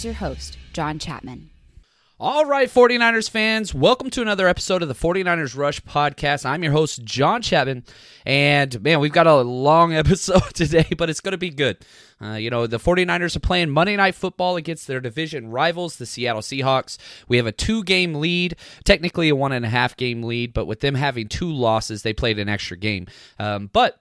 Here's your host, John Chapman. All right, 49ers fans, welcome to another episode of the 49ers Rush podcast. I'm your host, John Chapman. And man, we've got a long episode today, but it's going to be good. Uh, you know, the 49ers are playing Monday Night Football against their division rivals, the Seattle Seahawks. We have a two game lead, technically a one and a half game lead, but with them having two losses, they played an extra game. Um, but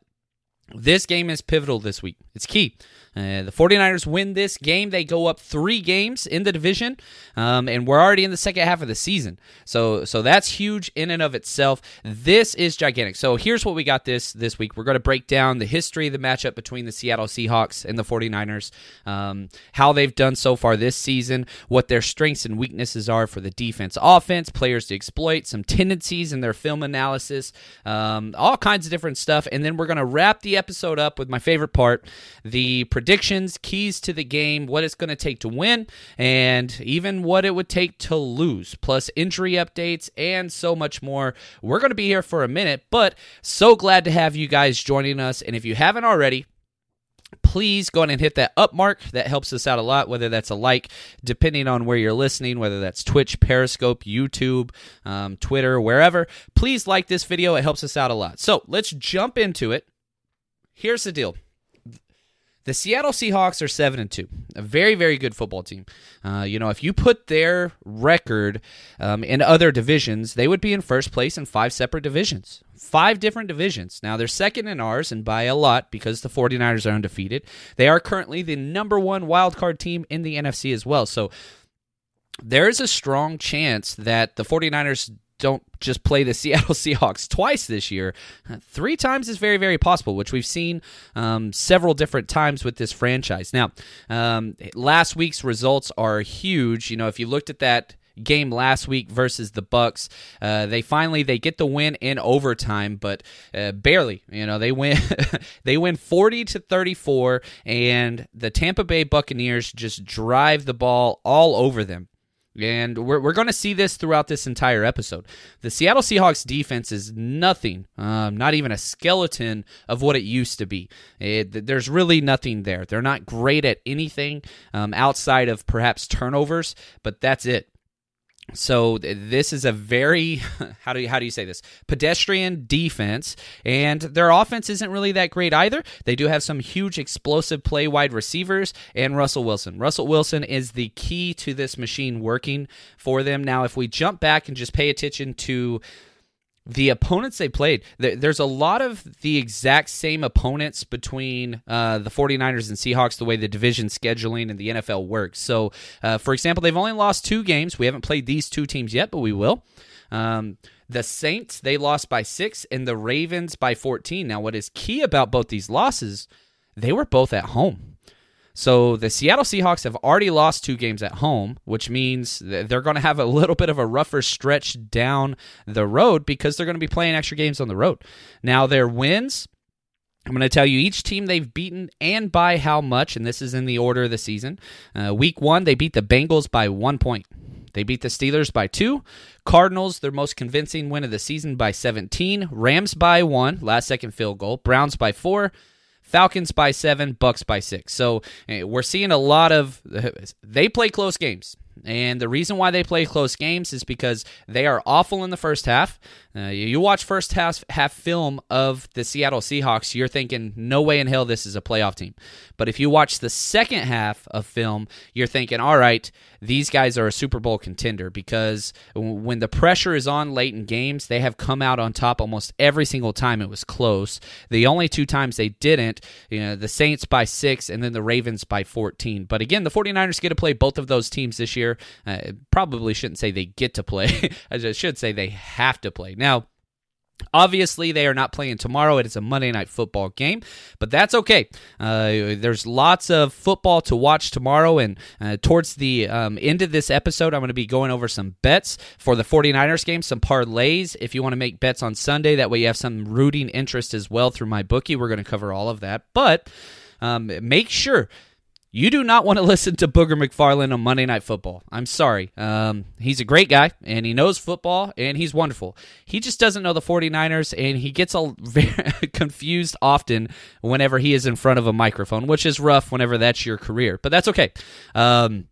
this game is pivotal this week. It's key. Uh, the 49ers win this game. They go up three games in the division, um, and we're already in the second half of the season. So, so that's huge in and of itself. This is gigantic. So here's what we got this this week. We're going to break down the history of the matchup between the Seattle Seahawks and the 49ers, um, how they've done so far this season, what their strengths and weaknesses are for the defense, offense, players to exploit, some tendencies in their film analysis, um, all kinds of different stuff, and then we're going to wrap the episode up with my favorite part, the predictions, keys to the game, what it's going to take to win, and even what it would take to lose, plus injury updates and so much more. We're going to be here for a minute, but so glad to have you guys joining us. And if you haven't already, please go ahead and hit that up mark. That helps us out a lot, whether that's a like, depending on where you're listening, whether that's Twitch, Periscope, YouTube, um, Twitter, wherever. Please like this video. It helps us out a lot. So let's jump into it. Here's the deal. The Seattle Seahawks are seven and two, a very very good football team. Uh, you know, if you put their record um, in other divisions, they would be in first place in five separate divisions, five different divisions. Now they're second in ours, and by a lot because the 49ers are undefeated. They are currently the number one wild card team in the NFC as well. So there is a strong chance that the 49ers don't just play the Seattle Seahawks twice this year. Three times is very, very possible, which we've seen um, several different times with this franchise. Now, um, last week's results are huge. You know, if you looked at that game last week versus the bucks uh, they finally they get the win in overtime but uh, barely you know they win they win 40 to 34 and the tampa bay buccaneers just drive the ball all over them and we're, we're going to see this throughout this entire episode. The Seattle Seahawks defense is nothing, um, not even a skeleton of what it used to be. It, there's really nothing there. They're not great at anything um, outside of perhaps turnovers, but that's it. So this is a very how do you how do you say this pedestrian defense, and their offense isn't really that great either. They do have some huge explosive play wide receivers and Russell Wilson. Russell Wilson is the key to this machine working for them. Now, if we jump back and just pay attention to the opponents they played, there's a lot of the exact same opponents between uh, the 49ers and Seahawks, the way the division scheduling and the NFL works. So, uh, for example, they've only lost two games. We haven't played these two teams yet, but we will. Um, the Saints, they lost by six, and the Ravens by 14. Now, what is key about both these losses, they were both at home. So the Seattle Seahawks have already lost two games at home, which means they're going to have a little bit of a rougher stretch down the road because they're going to be playing extra games on the road. Now, their wins, I'm going to tell you each team they've beaten and by how much, and this is in the order of the season. Uh, week one, they beat the Bengals by one point. They beat the Steelers by two. Cardinals, their most convincing win of the season by 17. Rams by one, last second field goal. Browns by four. Falcons by seven, Bucks by six. So eh, we're seeing a lot of they play close games. And the reason why they play close games is because they are awful in the first half. Uh, you watch first half, half film of the Seattle Seahawks, you're thinking, no way in hell this is a playoff team. But if you watch the second half of film, you're thinking, all right, these guys are a Super Bowl contender because when the pressure is on late in games, they have come out on top almost every single time it was close. The only two times they didn't, you know, the Saints by six and then the Ravens by 14. But again, the 49ers get to play both of those teams this year. Uh, probably shouldn't say they get to play, I should say they have to play. Now, Obviously, they are not playing tomorrow. It is a Monday night football game, but that's okay. Uh, there's lots of football to watch tomorrow, and uh, towards the um, end of this episode, I'm going to be going over some bets for the 49ers game, some parlays. If you want to make bets on Sunday, that way you have some rooting interest as well through my bookie. We're going to cover all of that, but um, make sure you do not want to listen to Booger McFarland on Monday Night Football. I'm sorry. Um, he's a great guy, and he knows football, and he's wonderful. He just doesn't know the 49ers, and he gets all confused often whenever he is in front of a microphone, which is rough whenever that's your career. But that's okay. Um,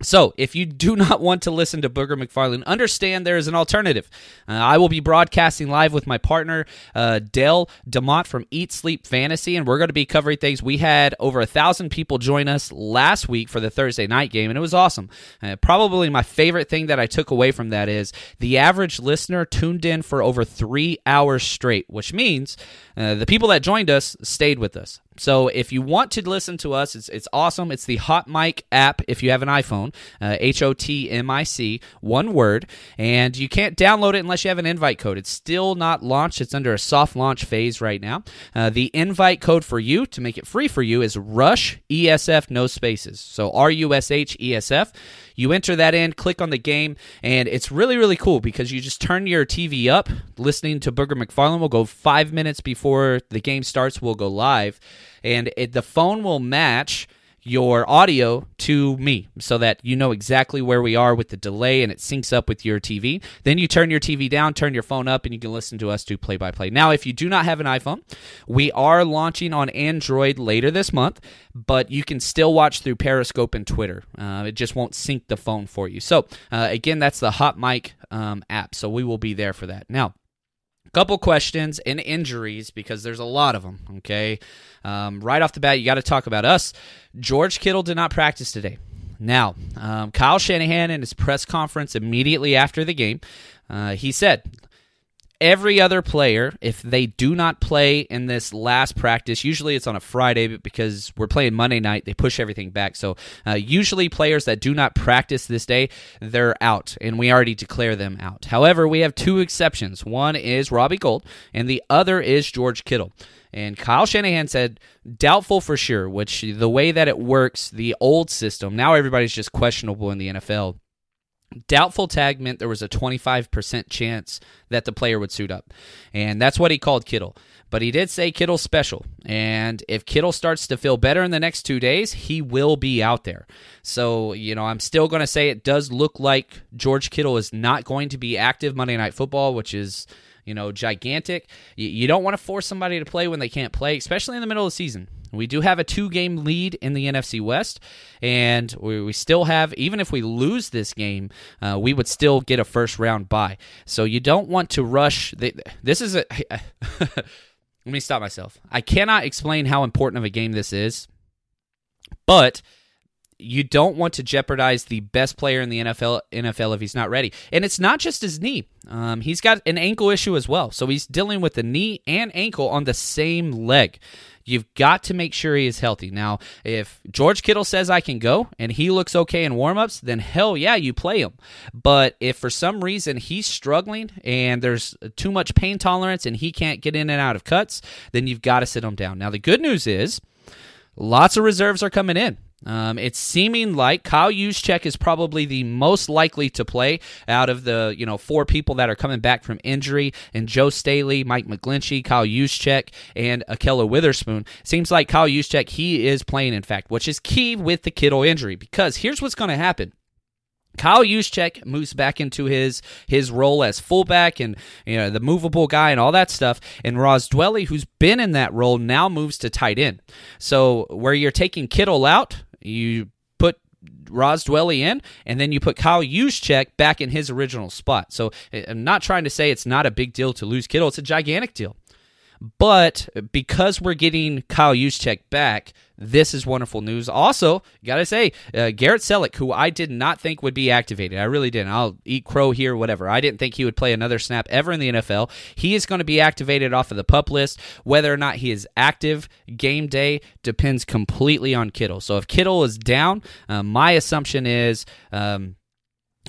so, if you do not want to listen to Booger McFarland, understand there is an alternative. Uh, I will be broadcasting live with my partner, uh, Dale DeMont from Eat Sleep Fantasy, and we're going to be covering things. We had over a thousand people join us last week for the Thursday night game, and it was awesome. Uh, probably my favorite thing that I took away from that is the average listener tuned in for over three hours straight, which means uh, the people that joined us stayed with us. So if you want to listen to us, it's, it's awesome. It's the Hot Mic app if you have an iPhone, uh, H O T M I C, one word. And you can't download it unless you have an invite code. It's still not launched, it's under a soft launch phase right now. Uh, the invite code for you to make it free for you is RUSH ESF, no spaces. So R U S H E S F. You enter that in, click on the game, and it's really, really cool because you just turn your TV up, listening to Booger McFarland. will go five minutes before the game starts, we'll go live, and it, the phone will match your audio to me so that you know exactly where we are with the delay and it syncs up with your TV. Then you turn your TV down, turn your phone up, and you can listen to us do play by play. Now, if you do not have an iPhone, we are launching on Android later this month, but you can still watch through Periscope and Twitter. Uh, it just won't sync the phone for you. So, uh, again, that's the Hot Mic um, app. So we will be there for that. Now, couple questions and injuries because there's a lot of them. Okay, um, right off the bat, you got to talk about us. George Kittle did not practice today. Now, um, Kyle Shanahan in his press conference immediately after the game, uh, he said, every other player, if they do not play in this last practice, usually it's on a Friday but because we're playing Monday night, they push everything back. So uh, usually players that do not practice this day, they're out, and we already declare them out. However, we have two exceptions. One is Robbie Gould, and the other is George Kittle. And Kyle Shanahan said, doubtful for sure, which the way that it works, the old system, now everybody's just questionable in the NFL Doubtful tag meant there was a 25% chance that the player would suit up. And that's what he called Kittle. But he did say Kittle's special. And if Kittle starts to feel better in the next two days, he will be out there. So, you know, I'm still going to say it does look like George Kittle is not going to be active Monday Night Football, which is you know, gigantic. You, don't want to force somebody to play when they can't play, especially in the middle of the season. We do have a two game lead in the NFC West, and we, we still have, even if we lose this game, uh, we would still get a first round bye. So you don't want to rush. The, this is a. let me stop myself. I cannot explain how important of a game this is, but you don't want to jeopardize the best player in the NFL NFL if he's not ready. And it's not just his knee. Um, he's got an ankle issue as well. So he's dealing with the knee and ankle on the same leg. You've got to make sure he is healthy. Now, if George Kittle says I can go and he looks okay in warmups, then hell yeah, you play him. But if for some reason he's struggling and there's too much pain tolerance and he can't get in and out of cuts, then you've got to sit him down. Now, the good news is lots of reserves are coming in. Um, it's seeming like Kyle Juszczyk is probably the most likely to play out of the you know four people that are coming back from injury, and Joe Staley, Mike McGlinchey, Kyle Juszczyk, and Ahkello Witherspoon. Seems like Kyle Juszczyk he is playing, in fact, which is key with the Kittle injury because here's what's going to happen. Kyle Juszczyk moves back into his his role as fullback and you know the movable guy and all that stuff. And Ross Dwelley, who's been in that role, now moves to tight end. So where you're taking Kittle out, you put Ross Dwelley in, and then you put Kyle Juszczyk back in his original spot. So eh, I'm not trying to say it's not a big deal to lose Kittle. It's a gigantic deal. But because we're getting Kyle Juszczyk back, this is wonderful news. Also, gotta say, uh, Garrett Celek, who I did not think would be activated, I really didn't. I'll eat crow here, whatever. I didn't think he would play another snap ever in the NFL. He is going to be activated off of the pup list. Whether or not he is active game day depends completely on Kittle. So if Kittle is down, uh, my assumption is. Um,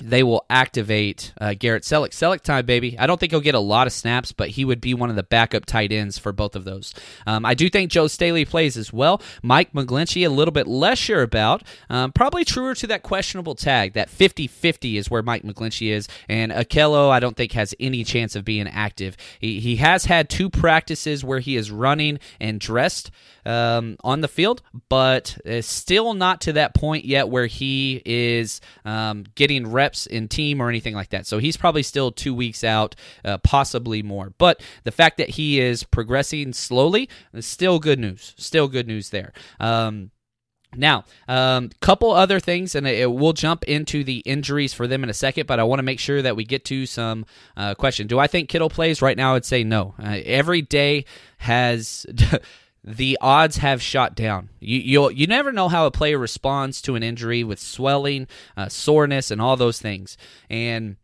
they will activate uh, Garrett Celek. Celek time, baby. I don't think he'll get a lot of snaps, but he would be one of the backup tight ends for both of those. Um, I do think Joe Staley plays as well. Mike McGlinchey, a little bit less sure about. Um, probably truer to that questionable tag. That 50 50 is where Mike McGlinchey is. And Ahkello, I don't think, has any chance of being active. He, he has had two practices where he is running and dressed um, on the field, but still not to that point yet where he is um, getting reps in team or anything like that. So he's probably still two weeks out, uh, possibly more. But the fact that he is progressing slowly is still good news. Still good news there. Um, now, a um, couple other things, and it, we'll jump into the injuries for them in a second, but I want to make sure that we get to some uh, question. Do I think Kittle plays? Right now, I'd say no. Uh, every day has the odds have shot down. You you you never know how a player responds to an injury with swelling, uh, soreness, and all those things. And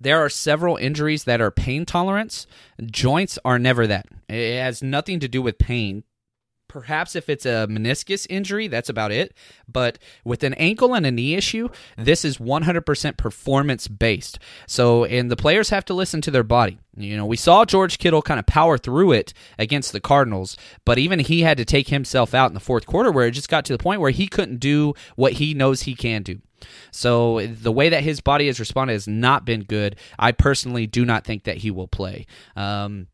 there are several injuries that are pain tolerance. Joints are never that. It has nothing to do with pain. Perhaps if it's a meniscus injury, that's about it. But with an ankle and a knee issue, this is 100% performance based. So, and the players have to listen to their body. You know, we saw George Kittle kind of power through it against the Cardinals, but even he had to take himself out in the fourth quarter where it just got to the point where he couldn't do what he knows he can do. So the way that his body has responded has not been good. I personally do not think that he will play. Um,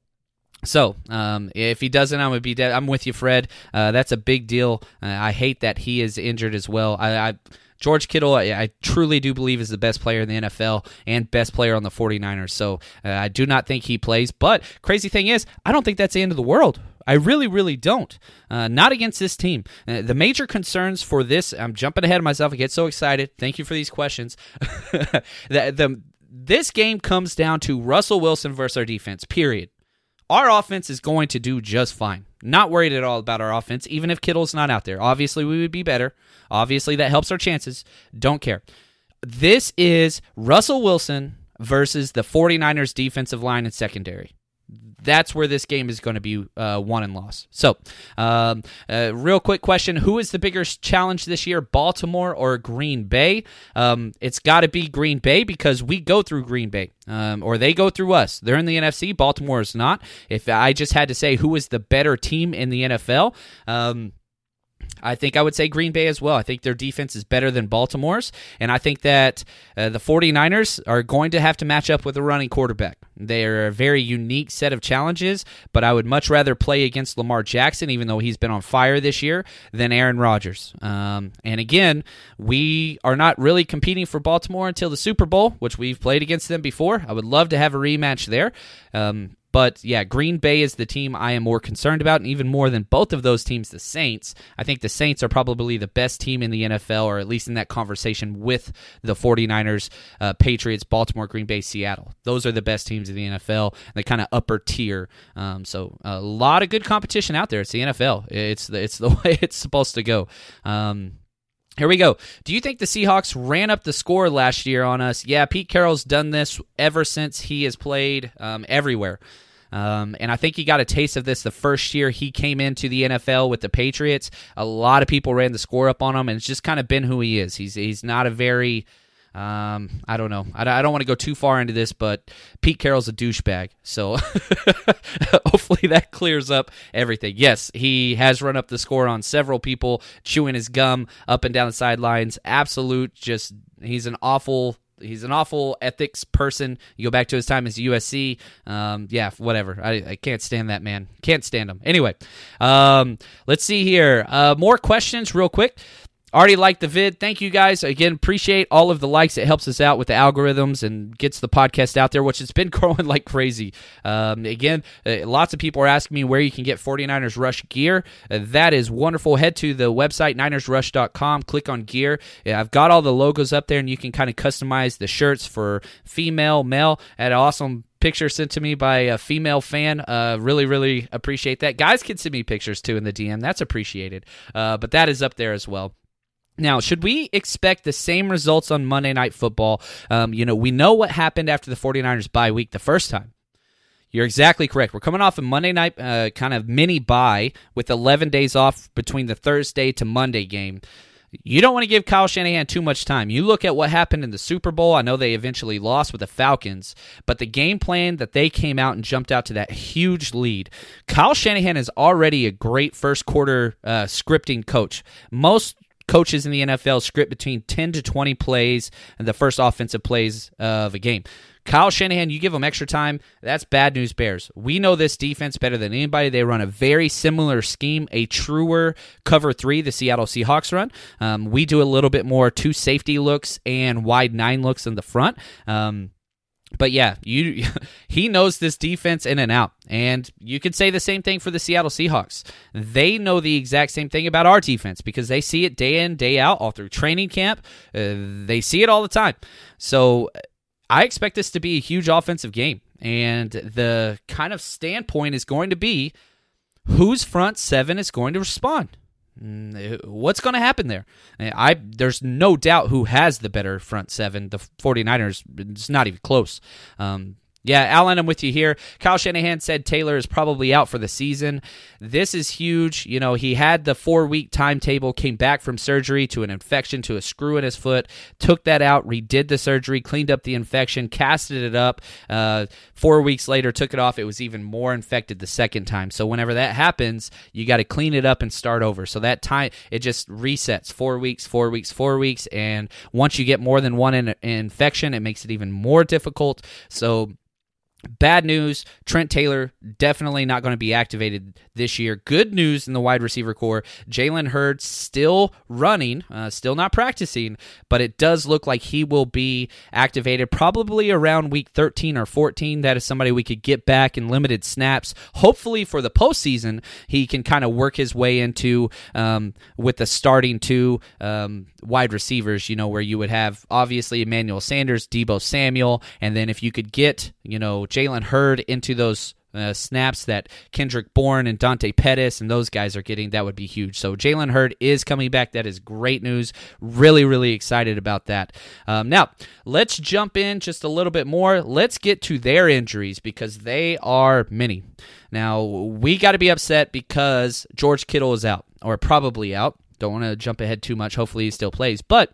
so, um, if he doesn't, I'm be dead. I'm with you, Fred. Uh, that's a big deal. Uh, I hate that he is injured as well. I, I George Kittle, I, I, truly do believe is the best player in the NFL and best player on the 49ers. So uh, I do not think he plays. But crazy thing is, I don't think that's the end of the world. I really, really don't. Uh, not against this team. Uh, the major concerns for this, I'm jumping ahead of myself. I get so excited. Thank you for these questions. the, the, this game comes down to Russell Wilson versus our defense, period our offense is going to do just fine. Not worried at all about our offense, even if Kittle's not out there. Obviously, we would be better. Obviously, that helps our chances. Don't care. This is Russell Wilson versus the 49ers defensive line and secondary that's where this game is going to be uh, won and lost. So, um, uh, real quick question: Who is the bigger challenge this year, Baltimore or Green Bay? Um, it's got to be Green Bay because we go through Green Bay, um, or they go through us. They're in the NFC. Baltimore is not. If I just had to say who is the better team in the NFL, um, I think I would say Green Bay as well. I think their defense is better than Baltimore's, and I think that uh, the 49ers are going to have to match up with a running quarterback. They're a very unique set of challenges, but I would much rather play against Lamar Jackson, even though he's been on fire this year, than Aaron Rodgers. Um, and again, we are not really competing for Baltimore until the Super Bowl, which we've played against them before. I would love to have a rematch there. Um, but yeah, Green Bay is the team I am more concerned about, and even more than both of those teams, the Saints. I think the Saints are probably the best team in the NFL, or at least in that conversation with the 49ers, uh, Patriots, Baltimore, Green Bay, Seattle. Those are the best teams in the NFL, the kind of upper tier. Um, so a lot of good competition out there. It's the NFL. It's the, it's the way it's supposed to go. Um, Here we go. Do you think the Seahawks ran up the score last year on us? Yeah, Pete Carroll's done this ever since he has played um, everywhere. Um, and I think he got a taste of this the first year he came into the NFL with the Patriots. A lot of people ran the score up on him, and it's just kind of been who he is. He's he's not a very um, I don't know. I, I don't want to go too far into this, but Pete Carroll's a douchebag. So hopefully that clears up everything. Yes, he has run up the score on several people, chewing his gum up and down the sidelines. Absolute, just he's an awful he's an awful ethics person. You go back to his time as USC. Um, yeah, whatever. I, I, can't stand that man. Can't stand him. Anyway, um, let's see here. Uh, more questions, real quick. Already liked the vid. Thank you guys. Again, appreciate all of the likes. It helps us out with the algorithms and gets the podcast out there, which has been growing like crazy. Um, again, uh, lots of people are asking me where you can get 49ers Rush gear. Uh, that is wonderful. Head to the website, ninersrush.com, click on gear. Yeah, I've got all the logos up there, and you can kind of customize the shirts for female, male. At awesome picture sent to me by a female fan. Uh, really, really appreciate that. Guys can send me pictures too in the DM. That's appreciated. Uh, but that is up there as well. Now, should we expect the same results on Monday Night Football? Um, you know, we know what happened after the 49ers bye week the first time. You're exactly correct. We're coming off a Monday night uh, kind of mini bye with 11 days off between the Thursday to Monday game. You don't want to give Kyle Shanahan too much time. You look at what happened in the Super Bowl. I know they eventually lost with the Falcons, but the game plan that they came out and jumped out to that huge lead. Kyle Shanahan is already a great first quarter uh, scripting coach. Most coaches in the NFL script between 10 to 20 plays and the first offensive plays of a game. Kyle Shanahan, you give them extra time, that's bad news Bears. We know this defense better than anybody. They run a very similar scheme, a truer cover three, the Seattle Seahawks run. Um, we do a little bit more two safety looks and wide nine looks in the front. Um, but yeah, you he knows this defense in and out. And you could say the same thing for the Seattle Seahawks. They know the exact same thing about our defense because they see it day in, day out, all through training camp. Uh, they see it all the time. So I expect this to be a huge offensive game. And the kind of standpoint is going to be whose front seven is going to respond. Mm, what's going to happen there? I there's no doubt who has the better front seven. The 49ers it's not even close. Um, yeah, Alan, I'm with you here. Kyle Shanahan said Taylor is probably out for the season. This is huge. You know, he had the four week timetable, came back from surgery to an infection to a screw in his foot, took that out, redid the surgery, cleaned up the infection, casted it up. Uh, four weeks later, took it off. It was even more infected the second time. So whenever that happens, you got to clean it up and start over. So that time, it just resets four weeks, four weeks, four weeks. And once you get more than one in- infection, it makes it even more difficult. So Bad news Trent Taylor definitely not going to be activated this year. Good news in the wide receiver core Jalen Hurd still running, uh, still not practicing, but it does look like he will be activated probably around week 13 or 14. That is somebody we could get back in limited snaps. Hopefully for the postseason, he can kind of work his way into um, with the starting two um, wide receivers, you know, where you would have obviously Emmanuel Sanders, Deebo Samuel, and then if you could get, you know, Jalen Hurd into those uh, snaps that Kendrick Bourne and Dante Pettis and those guys are getting, that would be huge. So Jalen Hurd is coming back. That is great news. Really, really excited about that. Um, now, let's jump in just a little bit more. Let's get to their injuries because they are many. Now, we got to be upset because George Kittle is out, or probably out. Don't want to jump ahead too much. Hopefully, he still plays. But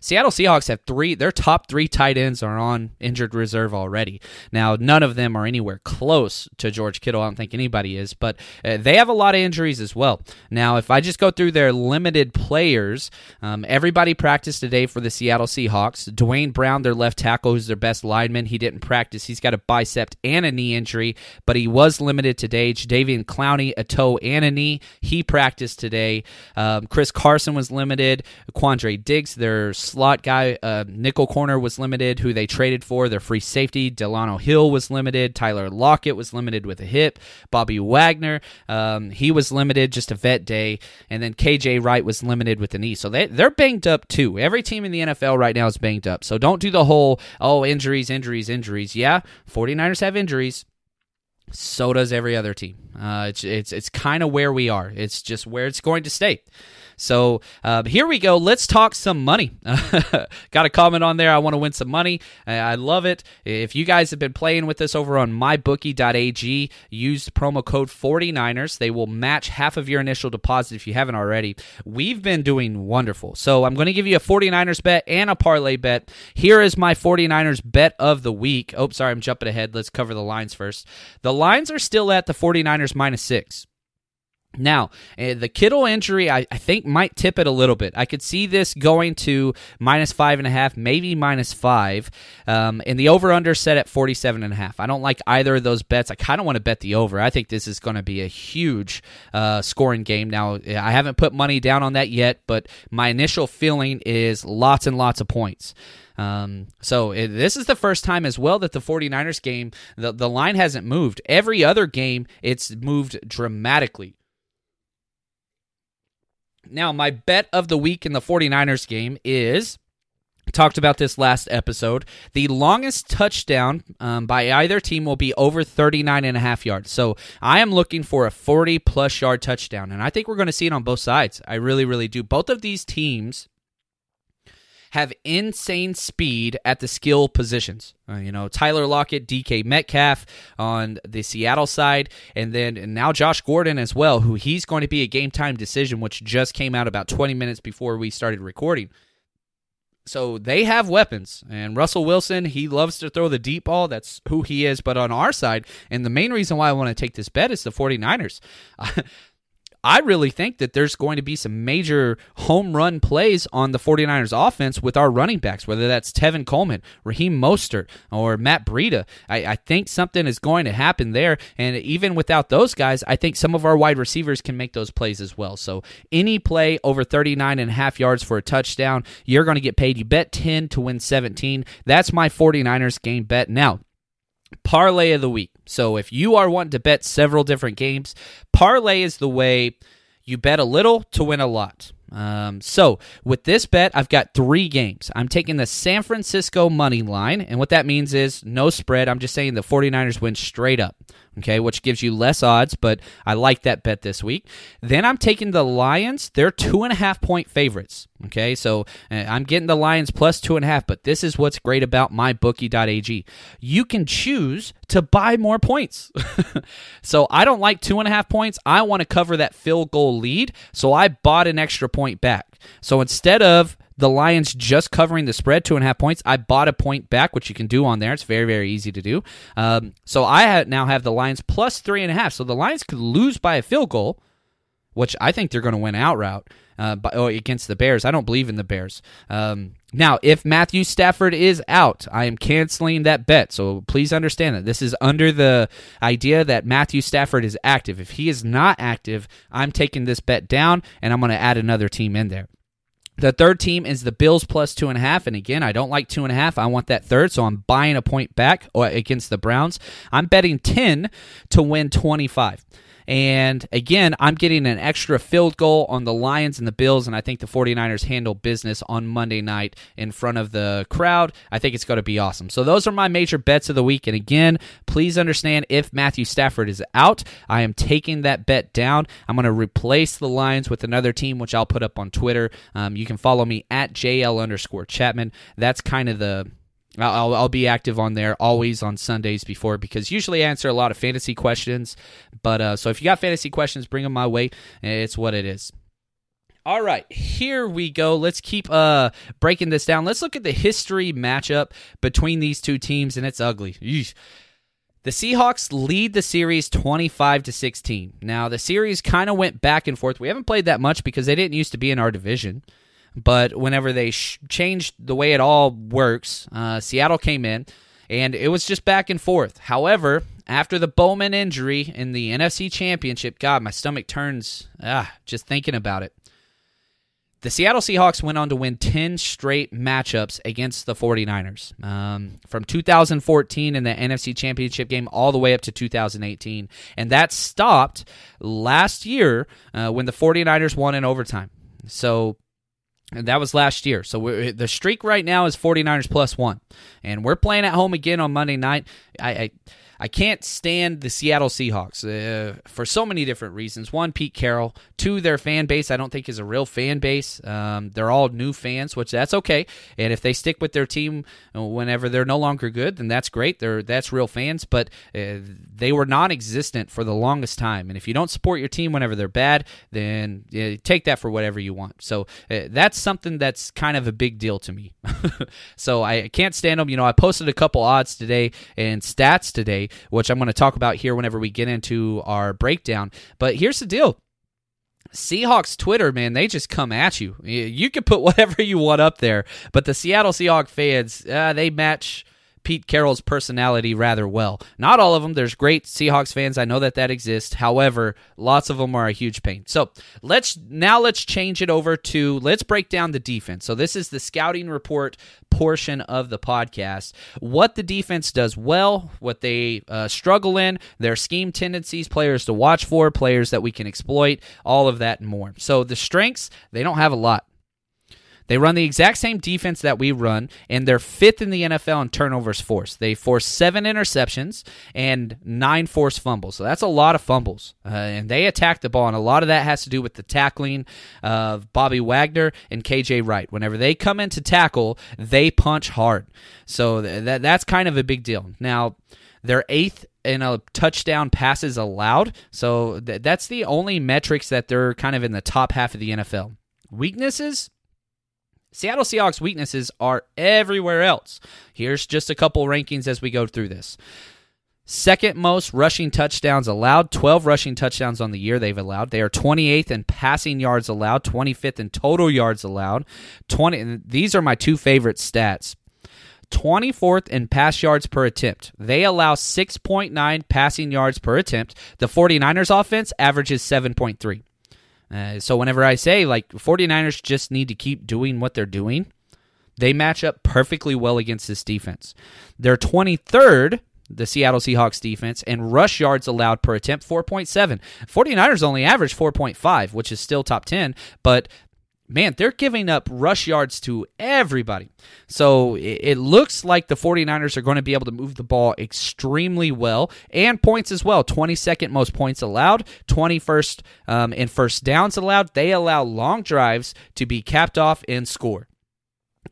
Seattle Seahawks have three, their top three tight ends are on injured reserve already. Now, none of them are anywhere close to George Kittle. I don't think anybody is, but uh, they have a lot of injuries as well. Now, if I just go through their limited players, um, everybody practiced today for the Seattle Seahawks. Duane Brown, their left tackle, who's their best lineman, he didn't practice. He's got a bicep and a knee injury, but he was limited today. Jadeveon Clowney, a toe and a knee. He practiced today. Um, Chris Carson was limited. Quandre Diggs, their slot guy, uh, nickel corner was limited, who they traded for. Their free safety, Delano Hill, was limited. Tyler Lockett was limited with a hip. Bobby Wagner, um, he was limited, just a vet day. And then KJ Wright was limited with the knee. So they, they're banged up too. Every team in the NFL right now is banged up. So don't do the whole, oh, injuries, injuries, injuries. Yeah, 49ers have injuries so does every other team. Uh, it's it's it's kind of where we are. It's just where it's going to stay. So uh, here we go. Let's talk some money. Got a comment on there. I want to win some money. I love it. If you guys have been playing with us over on mybookie.ag, use promo code 49ers. They will match half of your initial deposit if you haven't already. We've been doing wonderful. So I'm going to give you a 49ers bet and a parlay bet. Here is my 49ers bet of the week. Oh, sorry, I'm jumping ahead. Let's cover the lines first. The lines are still at the 49ers minus six. Now, uh, the Kittle injury, I, I, think, might tip it a little bit. I could see this going to minus five and a half, maybe minus five, um, and the over under set at 47 and a half. I don't like either of those bets. I kind of want to bet the over. I think this is going to be a huge uh, scoring game. Now, I haven't put money down on that yet, but my initial feeling is lots and lots of points. Um, so it, this is the first time as well that the 49ers game, the, the line hasn't moved. Every other game, it's moved dramatically. Now, my bet of the week in the 49ers game is talked about this last episode. The longest touchdown um, by either team will be over 39 and a half yards. So I am looking for a 40 plus yard touchdown. And I think we're going to see it on both sides. I really, really do. Both of these teams have insane speed at the skill positions. Uh, you know, Tyler Lockett, DK Metcalf on the Seattle side, and then and now Josh Gordon as well, who he's going to be a game time decision, which just came out about 20 minutes before we started recording. So they have weapons, and Russell Wilson, he loves to throw the deep ball. That's who he is. But on our side, and the main reason why I want to take this bet is the 49ers. I really think that there's going to be some major home run plays on the 49ers offense with our running backs, whether that's Tevin Coleman, Raheem Mostert, or Matt Breida. I, I, think something is going to happen there. And even without those guys, I think some of our wide receivers can make those plays as well. So any play over 39 and a half yards for a touchdown, you're going to get paid. You bet 10 to win 17. That's my 49ers game bet. Now, parlay of the week. So if you are wanting to bet several different games, parlay is the way you bet a little to win a lot. Um, so with this bet, I've got three games. I'm taking the San Francisco money line, and what that means is no spread. I'm just saying the 49ers win straight up okay, which gives you less odds, but I like that bet this week. Then I'm taking the Lions. They're two and a half point favorites, okay, so uh, I'm getting the Lions plus two and a half, but this is what's great about mybookie.ag. You can choose to buy more points. so I don't like two and a half points. I want to cover that field goal lead, so I bought an extra point back. So instead of the Lions just covering the spread, two and a half points. I bought a point back, which you can do on there. It's very, very easy to do. Um, so I now have the Lions plus three and a half. So the Lions could lose by a field goal, which I think they're going to win outright uh, by, oh, against the Bears. I don't believe in the Bears. Um, now, if Matthew Stafford is out, I am canceling that bet. So please understand that this is under the idea that Matthew Stafford is active. If he is not active, I'm taking this bet down and I'm going to add another team in there. The third team is the Bills plus two and a half. And again, I don't like two and a half. I want that third. So I'm buying a point back uh, against the Browns. I'm betting 10 to win 25. And again, I'm getting an extra field goal on the Lions and the Bills, and I think the 49ers handle business on Monday night in front of the crowd. I think it's going to be awesome. So those are my major bets of the week. And again, please understand if Matthew Stafford is out, I am taking that bet down. I'm going to replace the Lions with another team, which I'll put up on Twitter. Um, you can follow me at JL underscore Chapman. That's kind of the I'll, I'll be active on there always on Sundays before because usually I answer a lot of fantasy questions. But uh, so if you got fantasy questions, bring them my way. It's what it is. All right, here we go. Let's keep uh breaking this down. Let's look at the history matchup between these two teams, and it's ugly. Eesh. The Seahawks lead the series 25 to 16. Now, the series kind of went back and forth. We haven't played that much because they didn't used to be in our division. But whenever they sh- changed the way it all works, uh, Seattle came in and it was just back and forth. However, after the Bowman injury in the NFC Championship, God, my stomach turns ah, just thinking about it. The Seattle Seahawks went on to win 10 straight matchups against the 49ers um, from 2014 in the NFC Championship game all the way up to 2018. And that stopped last year uh, when the 49ers won in overtime. So and that was last year. So the streak right now is 49ers plus one. And we're playing at home again on Monday night. I, I, I can't stand the Seattle Seahawks uh, for so many different reasons. One, Pete Carroll. Two, their fan base I don't think is a real fan base. Um, they're all new fans, which that's okay. And if they stick with their team whenever they're no longer good, then that's great. They're that's real fans. But uh, they were non-existent for the longest time. And if you don't support your team whenever they're bad, then uh, take that for whatever you want. So uh, that's something that's kind of a big deal to me. so I can't stand them. You know, I posted a couple odds today and stats today, which I'm going to talk about here whenever we get into our breakdown. But here's the deal. Seahawks Twitter, man, they just come at you. You can put whatever you want up there, but the Seattle Seahawks fans, uh, they match Pete Carroll's personality rather well. Not all of them. There's great Seahawks fans. I know that that exists. However, lots of them are a huge pain. So let's now let's change it over to let's break down the defense. So this is the scouting report portion of the podcast. What the defense does well, what they uh, struggle in, their scheme tendencies, players to watch for, players that we can exploit, all of that and more. So the strengths, they don't have a lot. They run the exact same defense that we run, and they're fifth in the NFL in turnovers forced. They force seven interceptions and nine forced fumbles. So that's a lot of fumbles. Uh, and they attack the ball, and a lot of that has to do with the tackling of Bobby Wagner and KJ Wright. Whenever they come in to tackle, they punch hard. So that that's kind of a big deal. Now, they're eighth in a touchdown passes allowed. So th- that's the only metrics that they're kind of in the top half of the NFL. Weaknesses? Seattle Seahawks weaknesses are everywhere else. Here's just a couple rankings as we go through this. Second most rushing touchdowns allowed, 12 rushing touchdowns on the year they've allowed. They are 28th in passing yards allowed, 25th in total yards allowed. 20 these are my two favorite stats. 24th in pass yards per attempt. They allow 6.9 passing yards per attempt. The 49ers offense averages 7.3. Uh, so whenever I say like 49ers just need to keep doing what they're doing, they match up perfectly well against this defense. They're 23rd, the Seattle Seahawks defense, and rush yards allowed per attempt 4.7. 49ers only average 4.5, which is still top 10, but man, they're giving up rush yards to everybody. So it, looks like the 49ers are going to be able to move the ball extremely well and points as well. 22nd most points allowed, 21st um, in first downs allowed. They allow long drives to be capped off and score.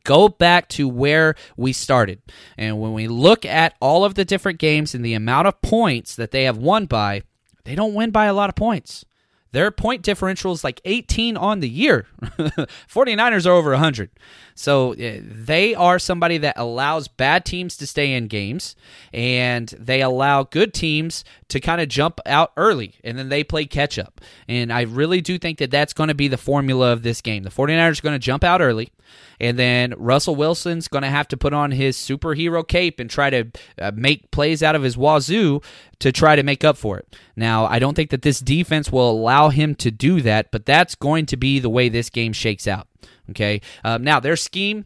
Go back to where we started. And when we look at all of the different games and the amount of points that they have won by, they don't win by a lot of points. Their point differential is like 18 on the year. 49ers are over 100. So uh, they are somebody that allows bad teams to stay in games and they allow good teams to kind of jump out early and then they play catch up. And I really do think that that's going to be the formula of this game. The 49ers are going to jump out early and then Russell Wilson's going to have to put on his superhero cape and try to uh, make plays out of his wazoo to try to make up for it. Now, I don't think that this defense will allow him to do that, but that's going to be the way this game shakes out. Okay. Um, now, their scheme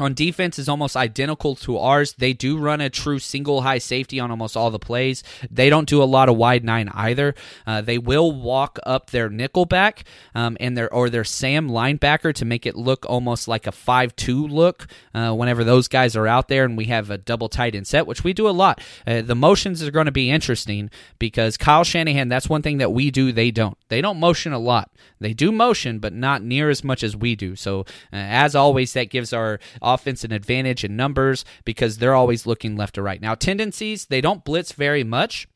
on defense is almost identical to ours. They do run a true single high safety on almost all the plays. They don't do a lot of wide nine either. Uh, they will walk up their nickel back um, and their or their Sam linebacker to make it look almost like a five two look uh, whenever those guys are out there and we have a double tight end set, which we do a lot. Uh, the motions are going to be interesting because Kyle Shanahan. That's one thing that we do. They don't. They don't motion a lot. They do motion, but not near as much as we do. So uh, as always, that gives our offense an advantage in numbers because they're always looking left to right. Now, tendencies, they don't blitz very much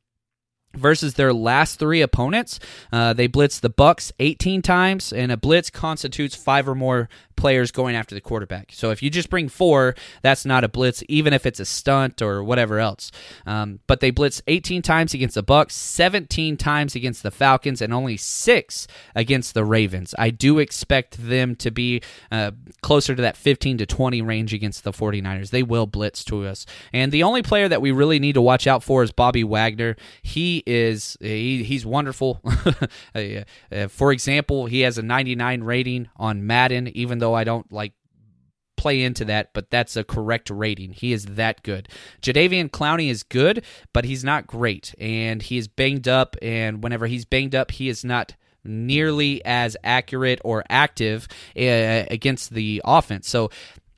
versus their last three opponents. Uh, they blitz the Bucks 18 times, and a blitz constitutes five or more players going after the quarterback. So if you just bring four, that's not a blitz, even if it's a stunt or whatever else. Um, but they blitz 18 times against the Bucks, 17 times against the Falcons, and only six against the Ravens. I do expect them to be uh, closer to that 15 to 20 range against the 49ers. They will blitz to us. And the only player that we really need to watch out for is Bobby Wagner. He is he, he's wonderful. Uh, uh, for example, he has a 99 rating on Madden, even though though I don't like play into that, but that's a correct rating. He is that good. Jadeveon Clowney is good, but he's not great, and he is banged up. And whenever he's banged up, he is not nearly as accurate or active uh, against the offense. So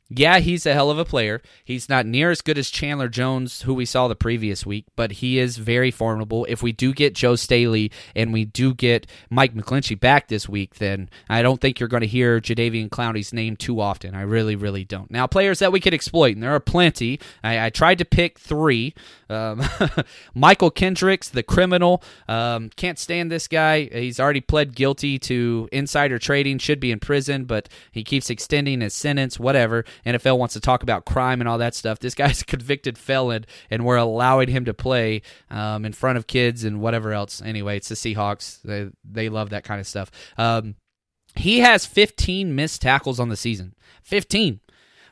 yeah, he's a hell of a player. He's not near as good as Chandler Jones, who we saw the previous week, but he is very formidable. If we do get Joe Staley and we do get Mike McGlinchey back this week, then I don't think you're going to hear Jadeveon Clowney's name too often. I really, really don't. Now, players that we could exploit, and there are plenty. I, I tried to pick three. Um, Mychal Kendricks, the criminal. Um, can't stand this guy. He's already pled guilty to insider trading, should be in prison, but he keeps extending his sentence, whatever. NFL wants to talk about crime and all that stuff. This guy's a convicted felon, and we're allowing him to play um, in front of kids and whatever else. Anyway, it's the Seahawks. They, they love that kind of stuff. Um, he has 15 missed tackles on the season. 15.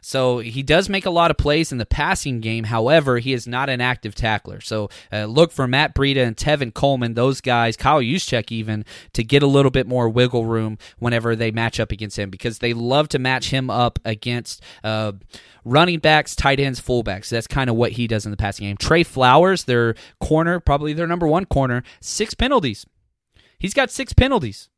So he does make a lot of plays in the passing game. However, he is not an active tackler. So uh, look for Matt Breida and Tevin Coleman, those guys, Kyle Juszczyk even, to get a little bit more wiggle room whenever they match up against him because they love to match him up against. Uh, running backs, tight ends, fullbacks. That's kind of what he does in the passing game. Tre Flowers, their corner, probably their number one corner, six penalties. He's got six penalties.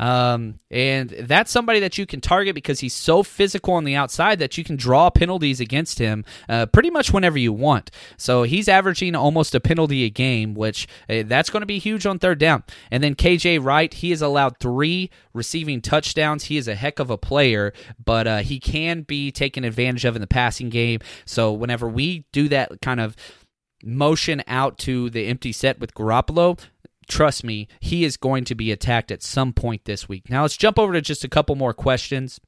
Um, and that's somebody that you can target because he's so physical on the outside that you can draw penalties against him uh, pretty much whenever you want. So he's averaging almost a penalty a game, which uh, that's going to be huge on third down. And then KJ Wright, he has allowed three receiving touchdowns. He is a heck of a player, but uh, he can be taken advantage of in the passing game. So whenever we do that kind of motion out to the empty set with Garoppolo, trust me, he is going to be attacked at some point this week. Now let's jump over to just a couple more questions.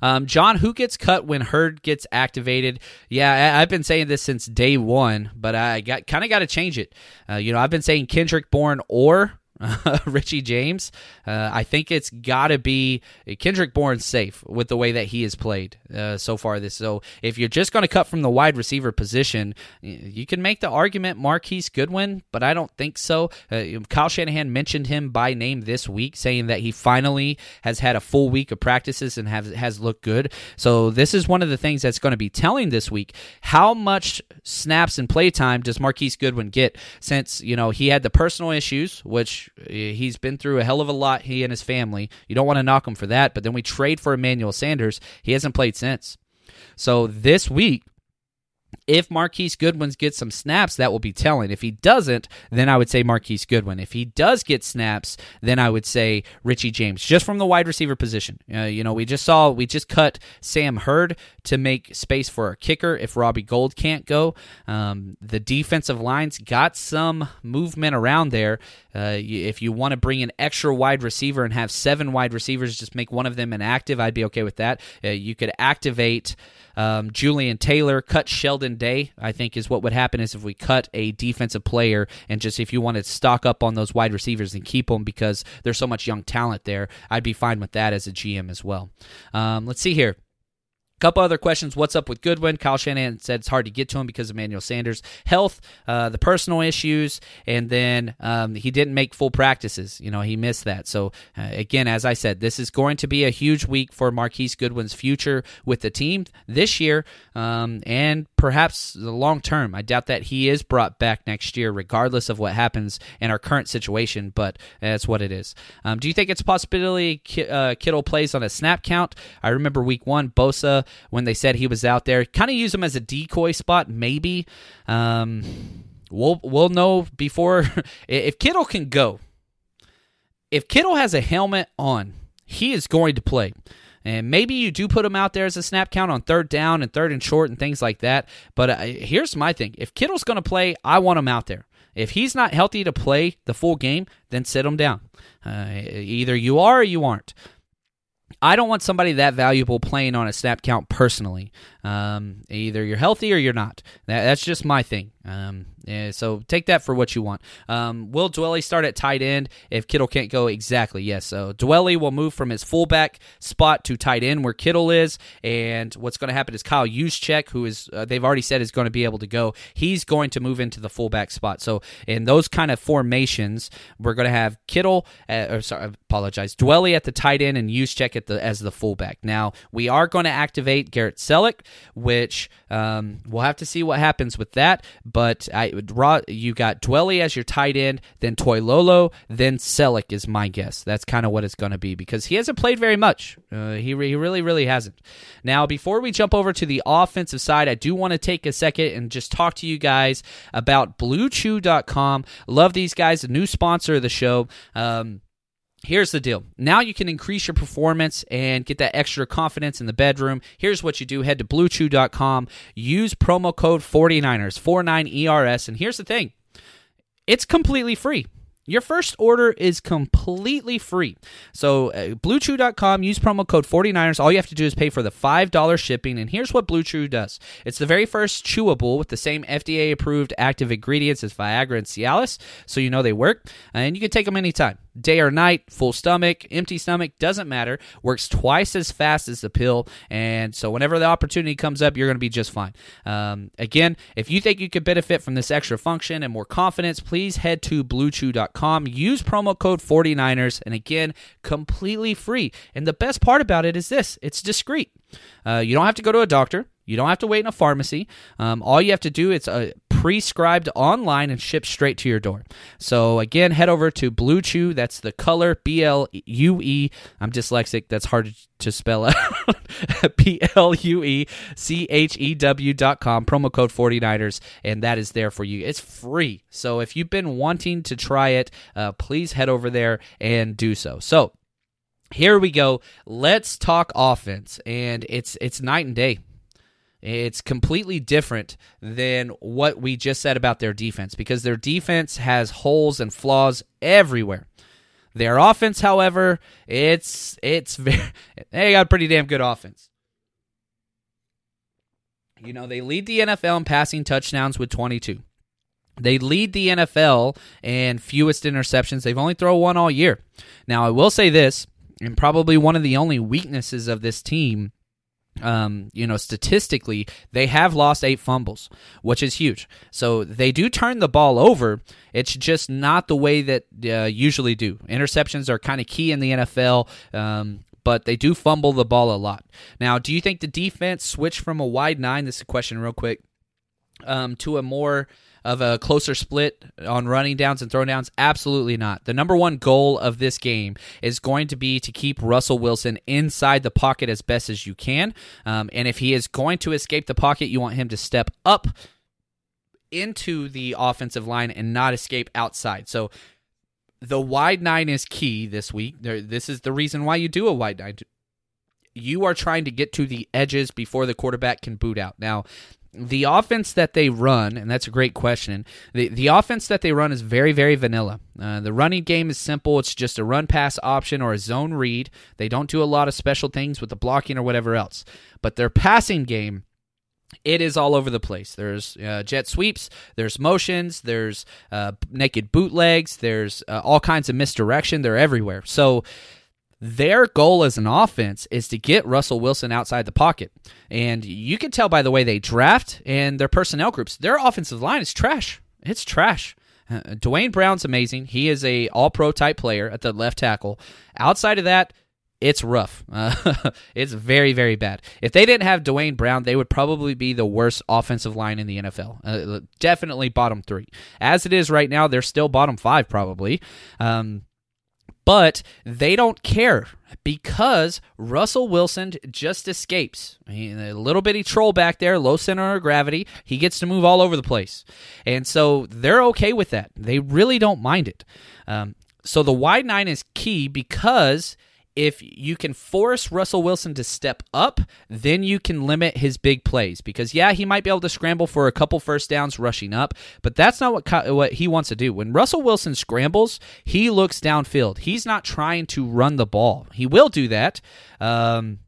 Um, John, who gets cut when Hurd gets activated? Yeah, I, have been saying this since day one, but I got kind of got to change it. Uh, you know, I've been saying Kendrick Bourne or Richie James. Uh, I think it's got to be Kendrick Bourne safe with the way that he has played uh, so far. This so if you're just going to cut from the wide receiver position, you can make the argument Marquise Goodwin, but I don't think so. Uh, Kyle Shanahan mentioned him by name this week, saying that he finally has had a full week of practices and has has looked good. So this is one of the things that's going to be telling this week. How much snaps and play time does Marquise Goodwin get? Since you know he had the personal issues, which He's been through a hell of a lot, he and his family. You don't want to knock him for that, but then we trade for Emmanuel Sanders. He hasn't played since. So this week, if Marquise Goodwin gets some snaps, that will be telling. If he doesn't, then I would say Marquise Goodwin. If he does get snaps, then I would say Richie James, just from the wide receiver position. Uh, you know, we just saw, we just cut Sam Hurd to make space for a kicker if Robbie Gould can't go. Um, the defensive lines got some movement around there. Uh, if you want to bring an extra wide receiver and have seven wide receivers, just make one of them inactive, I'd be okay with that. Uh, you could activate um, Jullian Taylor, cut Sheldon Day, I think is what would happen is if we cut a defensive player and just if you want to stock up on those wide receivers and keep them because there's so much young talent there, I'd be fine with that as a GM as well. Um, let's see here. Couple other questions. What's up with Goodwin? Kyle Shanahan said it's hard to get to him because of Emmanuel Sanders' health, uh, the personal issues, and then um, he didn't make full practices. You know, he missed that. So, uh, again, as I said, this is going to be a huge week for Marquise Goodwin's future with the team this year um, and perhaps the long term. I doubt that he is brought back next year, regardless of what happens in our current situation, but that's what it is. Um, do you think it's a possibility uh, Kittle plays on a snap count? I remember week one, Bosa when they said he was out there. Kind of use him as a decoy spot, maybe. Um, we'll we'll know before if Kittle can go. If Kittle has a helmet on, he is going to play. And maybe you do put him out there as a snap count on third down and third and short and things like that. But uh, here's my thing: if Kittle's going to play, I want him out there. If he's not healthy to play the full game, then sit him down. Uh, either you are or you aren't. I don't want somebody that valuable playing on a snap count personally. Um, either you're healthy or you're not. That, that's just my thing. Um, yeah, so take that for what you want. Um, will Dwelley start at tight end if Kittle can't go? Exactly, yes. So Dwelley will move from his fullback spot to tight end where Kittle is, and what's going to happen is Kyle Juszczyk, who is uh, they've already said is going to be able to go, he's going to move into the fullback spot. So in those kind of formations, we're going to have Kittle, uh, or sorry, I apologize, Dwelley at the tight end and Juszczyk at the as the fullback. Now we are going to activate Garrett Celek, which um, we'll have to see what happens with that but I you got Dwelley as your tight end, then Toilolo, then Celek is my guess. That's kind of what it's going to be because he hasn't played very much. Uh, he, he really, really hasn't. Now, before we jump over to the offensive side, I do want to take a second and just talk to you guys about BlueChew.com. Love these guys, a new sponsor of the show. Um, Here's the deal. Now you can increase your performance and get that extra confidence in the bedroom. Here's what you do head to bluechew.com, use promo code 49ers, 49ERS, and here's the thing it's completely free. Your first order is completely free. So, uh, BlueChew.com, use promo code 49ers. All you have to do is pay for the $5 shipping. And here's what Blue Chew does it's the very first chewable with the same FDA approved active ingredients as Viagra and Cialis, so you know they work. And you can take them anytime day or night, full stomach, empty stomach, doesn't matter. Works twice as fast as the pill. And so whenever the opportunity comes up, you're going to be just fine. Um, again, if you think you could benefit from this extra function and more confidence, please head to bluechew.com. Use promo code 49ers. And again, completely free. And the best part about it is this it's discreet. Uh, you don't have to go to a doctor. You don't have to wait in a pharmacy. Um, all you have to do is uh, prescribed online and shipped straight to your door. So again, head over to Blue Chew. That's the color B L U E. I'm dyslexic. That's hard to spell out. B L U E C H E W dot com. Promo code 49ers. And that is there for you. It's free. So if you've been wanting to try it, uh, please head over there and do so. So here we go. Let's talk offense. And it's it's night and day. It's completely different than what we just said about their defense because their defense has holes and flaws everywhere. Their offense, however, it's it's very they got pretty damn good offense. You know, they lead the NFL in passing touchdowns with 22. They lead the NFL in fewest interceptions. They've only thrown one all year. Now, I will say this, and probably one of the only weaknesses of this team um, you know, statistically, they have lost eight fumbles, which is huge. So they do turn the ball over. It's just not the way that uh, usually do. Interceptions are kind of key in the NFL. Um, but they do fumble the ball a lot. Now, do you think the defense switched from a wide nine? This is a question, real quick, um, to a more of a closer split on running downs and throw downs? Absolutely not. The number one goal of this game is going to be to keep Russell Wilson inside the pocket as best as you can. Um, and if he is going to escape the pocket, you want him to step up into the offensive line and not escape outside. So the wide nine is key this week. This is the reason why you do a wide nine you are trying to get to the edges before the quarterback can boot out. Now, the offense that they run, and that's a great question. The the offense that they run is very very vanilla. Uh, the running game is simple. It's just a run pass option or a zone read. They don't do a lot of special things with the blocking or whatever else. But their passing game it is all over the place. There's uh, jet sweeps, there's motions, there's uh, naked bootlegs, there's uh, all kinds of misdirection. They're everywhere. So their goal as an offense is to get Russell Wilson outside the pocket. And you can tell by the way they draft and their personnel groups, their offensive line is trash. It's trash. Uh, Duane Brown's amazing. He is a all-pro type player at the left tackle. Outside of that, it's rough. Uh, it's very, very bad. If they didn't have Duane Brown, they would probably be the worst offensive line in the NFL. Uh, definitely bottom three. As it is right now, they're still bottom five, probably. Um, but they don't care because Russell Wilson just escapes. a little bitty troll back there, low center of gravity. He gets to move all over the place. And so they're okay with that. They really don't mind it. Um, so the wide nine is key because if you can force Russell Wilson to step up, then you can limit his big plays because yeah, he might be able to scramble for a couple first downs rushing up, but that's not what what he wants to do. When Russell Wilson scrambles, he looks downfield. He's not trying to run the ball. He will do that. Um,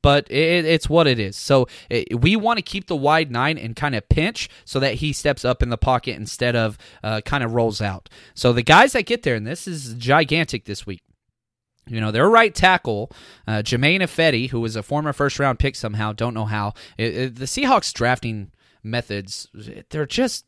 but it, it's what it is. So it, we want to keep the wide nine and kind of pinch so that he steps up in the pocket instead of uh, kind of rolls out. So the guys that get there, and this is gigantic this week. You know, their right tackle, uh, Germain Ifedi, who was a former first round pick somehow, don't know how. It, it, the Seahawks drafting methods, they're just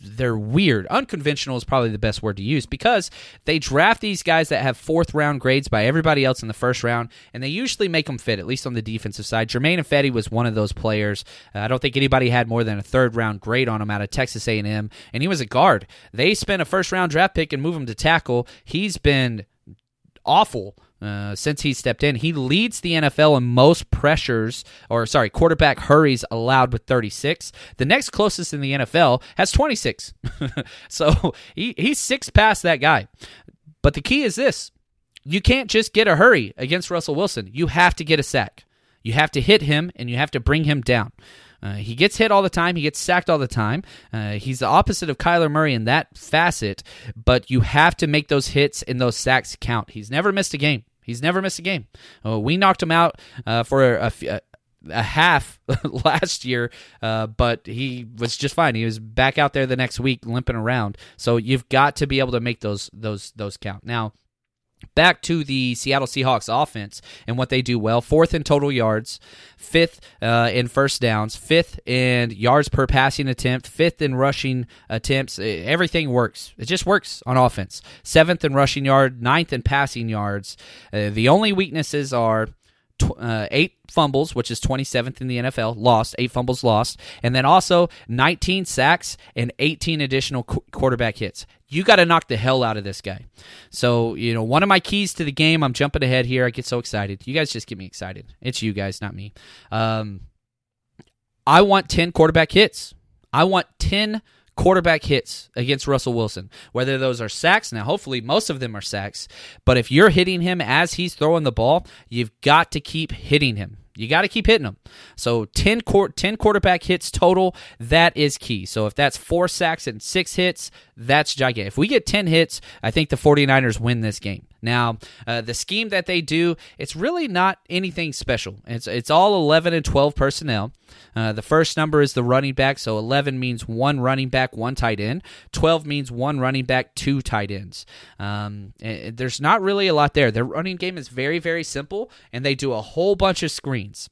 they're weird. Unconventional is probably the best word to use because they draft these guys that have fourth round grades by everybody else in the first round, and they usually make them fit, at least on the defensive side. Germain Ifedi was one of those players. Uh, I don't think anybody had more than a third round grade on him out of Texas A&M, and he was a guard. They spent a first round draft pick and move him to tackle. He's been awful uh, since he stepped in. He leads the NFL in most pressures, or sorry, quarterback hurries allowed with 36. The next closest in the NFL has 26. so he, he's six past that guy. But the key is this you can't just get a hurry against Russell Wilson. You have to get a sack. You have to hit him and you have to bring him down. Uh, he gets hit all the time. He gets sacked all the time. Uh, he's the opposite of Kyler Murray in that facet, but you have to make those hits and those sacks count. He's never missed a game. He's never missed a game. Uh, we knocked him out uh, for a, a, a half last year, uh, but he was just fine. He was back out there the next week limping around. So you've got to be able to make those those those count. Now, Back to the Seattle Seahawks offense and what they do well. Fourth in total yards, fifth uh, in first downs, fifth in yards per passing attempt, fifth in rushing attempts. Everything works. It just works on offense. Seventh in rushing yard, ninth in passing yards. Uh, the only weaknesses are uh, eight fumbles, which is 27th in the NFL, lost, eight fumbles lost, and then also 19 sacks and 18 additional qu- quarterback hits. You got to knock the hell out of this guy. So, you know, one of my keys to the game, I'm jumping ahead here. I get so excited. You guys just get me excited. It's you guys, not me. Um, I want 10 quarterback hits. I want 10 quarterback hits against Russell Wilson. Whether those are sacks, now hopefully most of them are sacks, but if you're hitting him as he's throwing the ball, you've got to keep hitting him. You got to keep hitting them. So 10, court, 10 quarterback hits total, that is key. So if that's four sacks and six hits, that's gigantic. If we get 10 hits, I think the 49ers win this game. Now, uh, the scheme that they do, it's really not anything special. It's it's all 11 and 12 personnel. Uh, the first number is the running back, so 11 means one running back, one tight end. 12 means one running back, two tight ends. Um, there's not really a lot there. Their running game is very very simple, and they do a whole bunch of screens.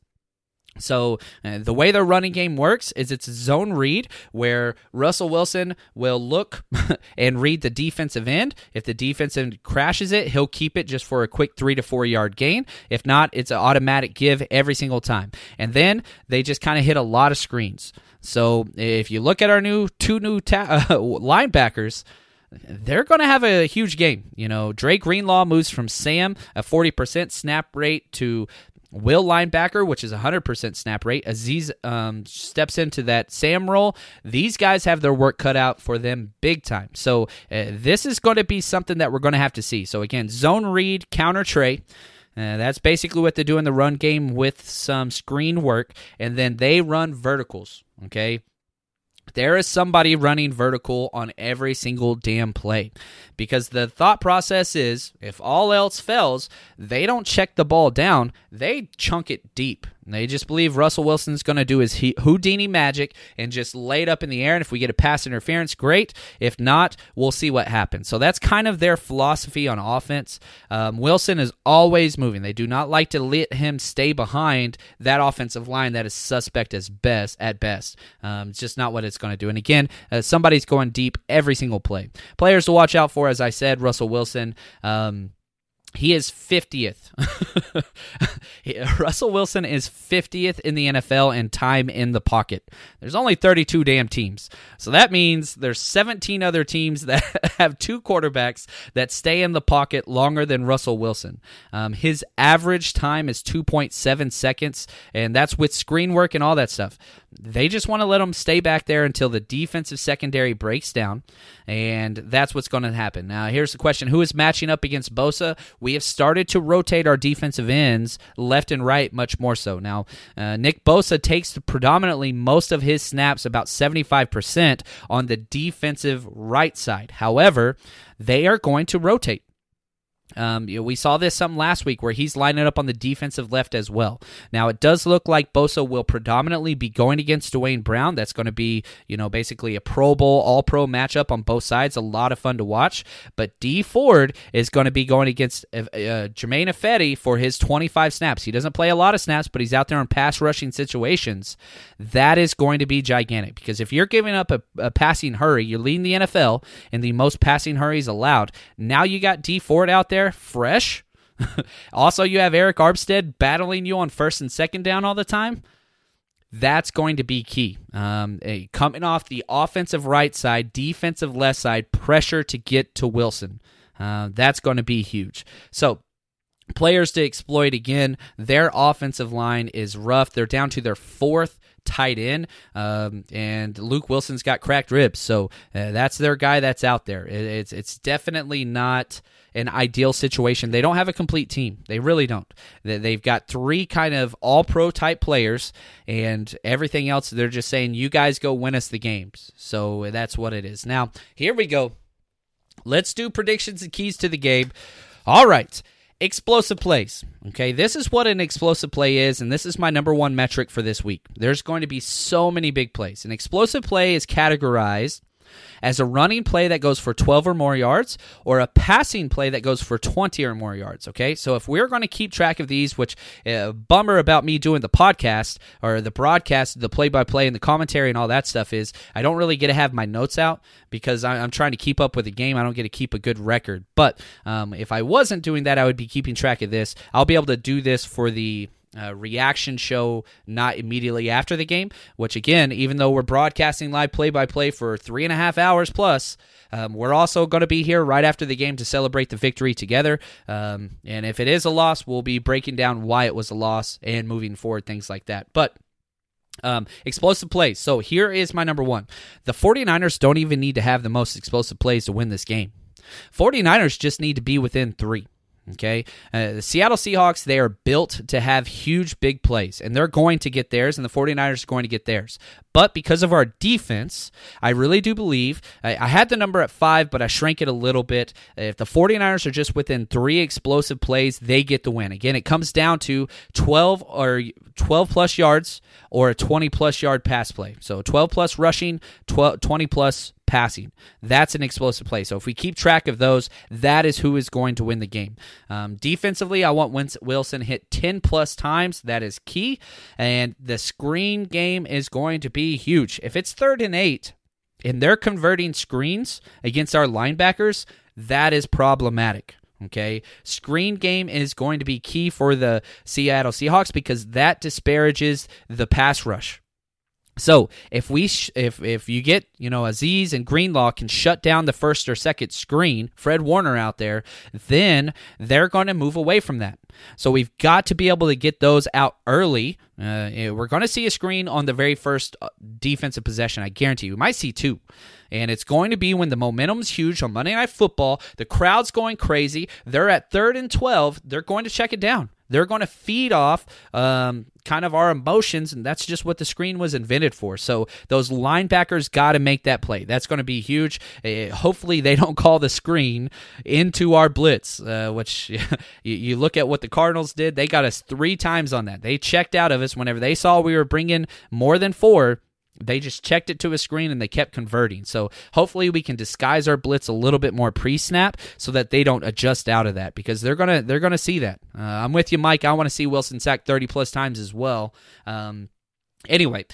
So uh, the way their running game works is it's zone read where Russell Wilson will look and read the defensive end. If the defensive end crashes it, he'll keep it just for a quick three to four yard gain. If not, it's an automatic give every single time. And then they just kind of hit a lot of screens. So if you look at our new two new ta- uh, linebackers they're going to have a huge game. You know, Dre Greenlaw moves from Sam, a 40% snap rate, to Will linebacker, which is 100% snap rate. Azeez um, steps into that Sam role. These guys have their work cut out for them big time. So uh, this is going to be something that we're going to have to see. So again, zone read, counter trey. Uh, that's basically what they do in the run game with some screen work, and then they run verticals. Okay, there is somebody running vertical on every single damn play because the thought process is if all else fails, they don't check the ball down, they chunk it deep. They just believe Russell Wilson's going to do his Houdini magic and just lay it up in the air. And if we get a pass interference, great. If not, we'll see what happens. So that's kind of their philosophy on offense. Um, Wilson is always moving. They do not like to let him stay behind that offensive line that is suspect as best at best. Um, it's just not what it's going to do. And again, uh, somebody's going deep every single play. Players to watch out for, as I said, Russell Wilson. Um, he is 50th. Russell Wilson is 50th in the NFL in time in the pocket. There's only 32 damn teams. So that means there's 17 other teams that have two quarterbacks that stay in the pocket longer than Russell Wilson. Um, his average time is 2.7 seconds, and that's with screen work and all that stuff. They just want to let him stay back there until the defensive secondary breaks down, and that's what's going to happen. Now, here's the question Who is matching up against Bosa? We have started to rotate our defensive ends left and right much more so. Now, uh, Nick Bosa takes predominantly most of his snaps, about 75%, on the defensive right side. However, they are going to rotate. Um, you know, we saw this some last week where he's lining up on the defensive left as well. Now it does look like Bosa will predominantly be going against Duane Brown. That's going to be, you know, basically a Pro Bowl, All Pro matchup on both sides. A lot of fun to watch. But Dee Ford is going to be going against uh, uh, Germain Ifedi for his 25 snaps. He doesn't play a lot of snaps, but he's out there in pass rushing situations. That is going to be gigantic because if you're giving up a, a passing hurry, you're leading the NFL in the most passing hurries allowed. Now you got Dee Ford out there fresh. also, you have Arik Armstead battling you on first and second down all the time. That's going to be key. Um, coming off the offensive right side, defensive left side, pressure to get to Wilson. Uh, that's going to be huge. So, players to exploit again. Their offensive line is rough. They're down to their fourth tight end, um, and Luke Wilson's got cracked ribs. So uh, that's their guy that's out there. It, it's it's definitely not an ideal situation. They don't have a complete team. They really don't. They've got three kind of all pro type players, and everything else, they're just saying, you guys go win us the games. So that's what it is. Now, here we go. Let's do predictions and keys to the game. All right. Explosive plays. Okay, this is what an explosive play is, and this is my number one metric for this week. There's going to be so many big plays. An explosive play is categorized as a running play that goes for 12 or more yards or a passing play that goes for 20 or more yards. Okay, so if we're going to keep track of these, which uh, bummer about me doing the podcast or the broadcast, the play by play and the commentary and all that stuff is I don't really get to have my notes out because I'm trying to keep up with the game. I don't get to keep a good record. But um, if I wasn't doing that, I would be keeping track of this. I'll be able to do this for the uh, reaction show not immediately after the game, which again, even though we're broadcasting live play by play for three and a half hours plus, um, we're also going to be here right after the game to celebrate the victory together. Um, and if it is a loss, we'll be breaking down why it was a loss and moving forward, things like that. But um, explosive plays. So here is my number one. The 49ers don't even need to have the most explosive plays to win this game. 49ers just need to be within three. Okay. Uh, the Seattle Seahawks, they are built to have huge, big plays, and they're going to get theirs, and the 49ers are going to get theirs. But because of our defense, I really do believe I, I had the number at five, but I shrank it a little bit. If the 49ers are just within three explosive plays, they get the win. Again, it comes down to 12 or 12 plus yards or a 20 plus yard pass play. So 12 plus rushing, 12, 20 plus passing. That's an explosive play. So if we keep track of those, that is who is going to win the game. Um, defensively, I want Wilson hit 10 plus times. That is key. And the screen game is going to be huge. If it's third and eight and they're converting screens against our linebackers, that is problematic. Okay. Screen game is going to be key for the Seattle Seahawks because that disparages the pass rush. So if we sh- if if you get you know Azeez and Greenlaw can shut down the first or second screen, Fred Warner out there, then they're going to move away from that. So we've got to be able to get those out early. Uh, we're going to see a screen on the very first uh, defensive possession. I guarantee you, we might see two. And it's going to be when the momentum's huge on Monday Night Football. The crowd's going crazy. They're at third and 12. They're going to check it down. They're going to feed off um, kind of our emotions, and that's just what the screen was invented for. So those linebackers got to make that play. That's going to be huge. Uh, hopefully, they don't call the screen into our blitz, uh, which you, you look at what the Cardinals did. They got us three times on that. They checked out of us whenever they saw we were bringing more than four they just checked it to a screen and they kept converting. So hopefully we can disguise our blitz a little bit more pre-snap so that they don't adjust out of that because they're gonna they're gonna see that. Uh, I'm with you, Mike. I want to see Wilson sack 30 plus times as well. Um, anyway,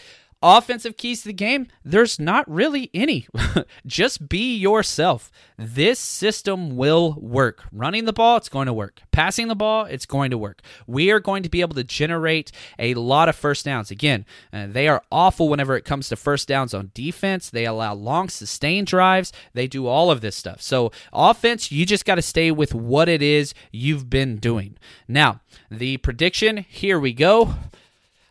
Offensive keys to the game, there's not really any. Just be yourself. This system will work. Running the ball, it's going to work. Passing the ball, it's going to work. We are going to be able to generate a lot of first downs. Again, uh, they are awful whenever it comes to first downs on defense. They allow long, sustained drives. They do all of this stuff. So, offense, you just got to stay with what it is you've been doing. Now, the prediction here we go.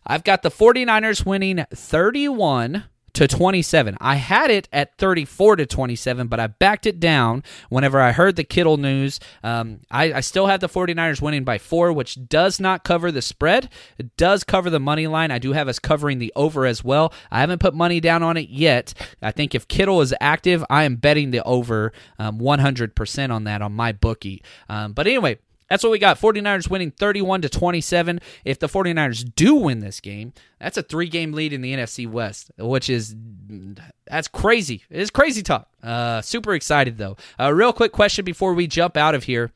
I've got the 49ers winning 31 to 27. I had it at 34 to 27, but I backed it down whenever I heard the Kittle news. Um, I, I, still have the 49ers winning by four, which does not cover the spread. It does cover the money line. I do have us covering the over as well. I haven't put money down on it yet. I think if Kittle is active, I am betting the over um, 100% on that on my bookie. Um, but anyway, that's what we got. 49ers winning 31 to 27. If the 49ers do win this game, that's a three game lead in the NFC West, which is that's crazy. It is crazy talk. Uh, super excited though. A uh, real quick question before we jump out of here.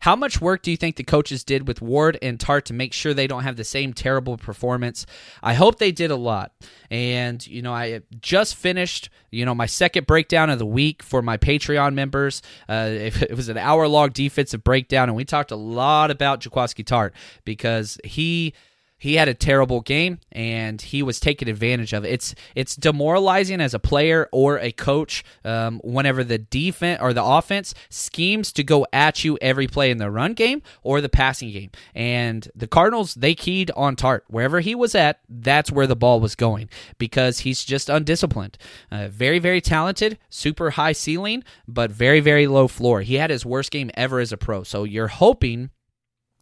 How much work do you think the coaches did with Ward and Tartt to make sure they don't have the same terrible performance? I hope they did a lot. And, you know, I just finished, you know, my second breakdown of the week for my Patreon members. Uh, it, was an hour long defensive breakdown, and we talked a lot about Jaquiski Tartt because he he had a terrible game and he was taken advantage of. It's it's demoralizing as a player or a coach um, whenever the defense or the offense schemes to go at you every play in the run game or the passing game. And the Cardinals they keyed on Tartt wherever he was at. That's where the ball was going because he's just undisciplined. Uh, very very talented, super high ceiling, but very very low floor. He had his worst game ever as a pro. So you're hoping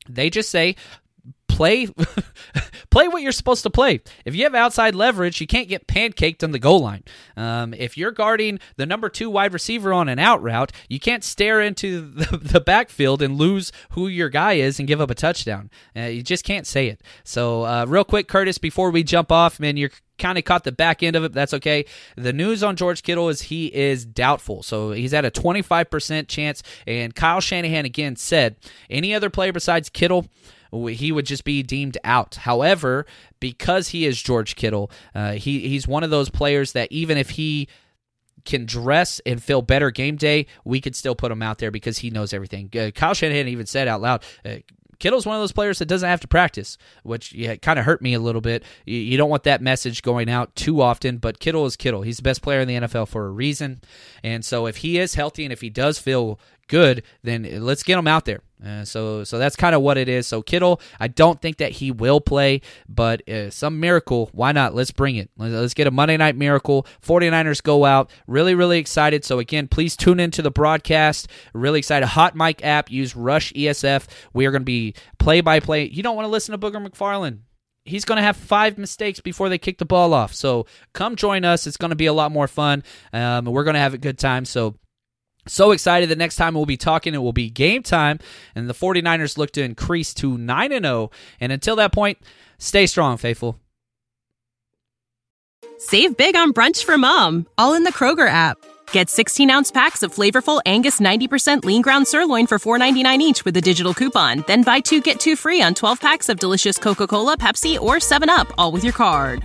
they just say play play what you're supposed to play. If you have outside leverage, you can't get pancaked on the goal line. Um, if you're guarding the number two wide receiver on an out route, you can't stare into the, the backfield and lose who your guy is and give up a touchdown. Uh, you just can't say it. So, uh, real quick, Curtis, before we jump off, man, you're kind of caught the back end of it. that's okay. The news on George Kittle is he is doubtful. So he's at a 25% chance. And Kyle Shanahan again said any other player besides Kittle he would just be deemed out. However, because he is George Kittle, uh, he he's one of those players that even if he can dress and feel better game day, we could still put him out there because he knows everything. Uh, Kyle Shanahan even said out loud, uh, Kittle's one of those players that doesn't have to practice, which yeah, kind of hurt me a little bit. You, you, don't want that message going out too often, but Kittle is Kittle. He's the best player in the NFL for a reason. And so if he is healthy and if he does feel good, then let's get him out there. Uh, so so that's kind of what it is. So Kittle, I don't think that he will play, but uh, some miracle, why not? Let's bring it. Let's get a Monday night miracle. 49ers go out. Really, really excited. So again, please tune into the broadcast. Really excited. Hot mic app. Use Rush ESF. We are going to be play by play. You don't want to listen to Booger McFarland he's going to have five mistakes before they kick the ball off. So come join us. It's going to be a lot more fun. Um, we're going to have a good time. So so excited the next time we'll be talking, it will be game time, and the 49ers look to increase to 9 and 0. And until that point, stay strong, faithful. Save big on brunch for mom, all in the Kroger app. Get 16 ounce packs of flavorful Angus 90% lean ground sirloin for $4.99 each with a digital coupon. Then buy two get two free on 12 packs of delicious Coca Cola, Pepsi, or 7UP, all with your card.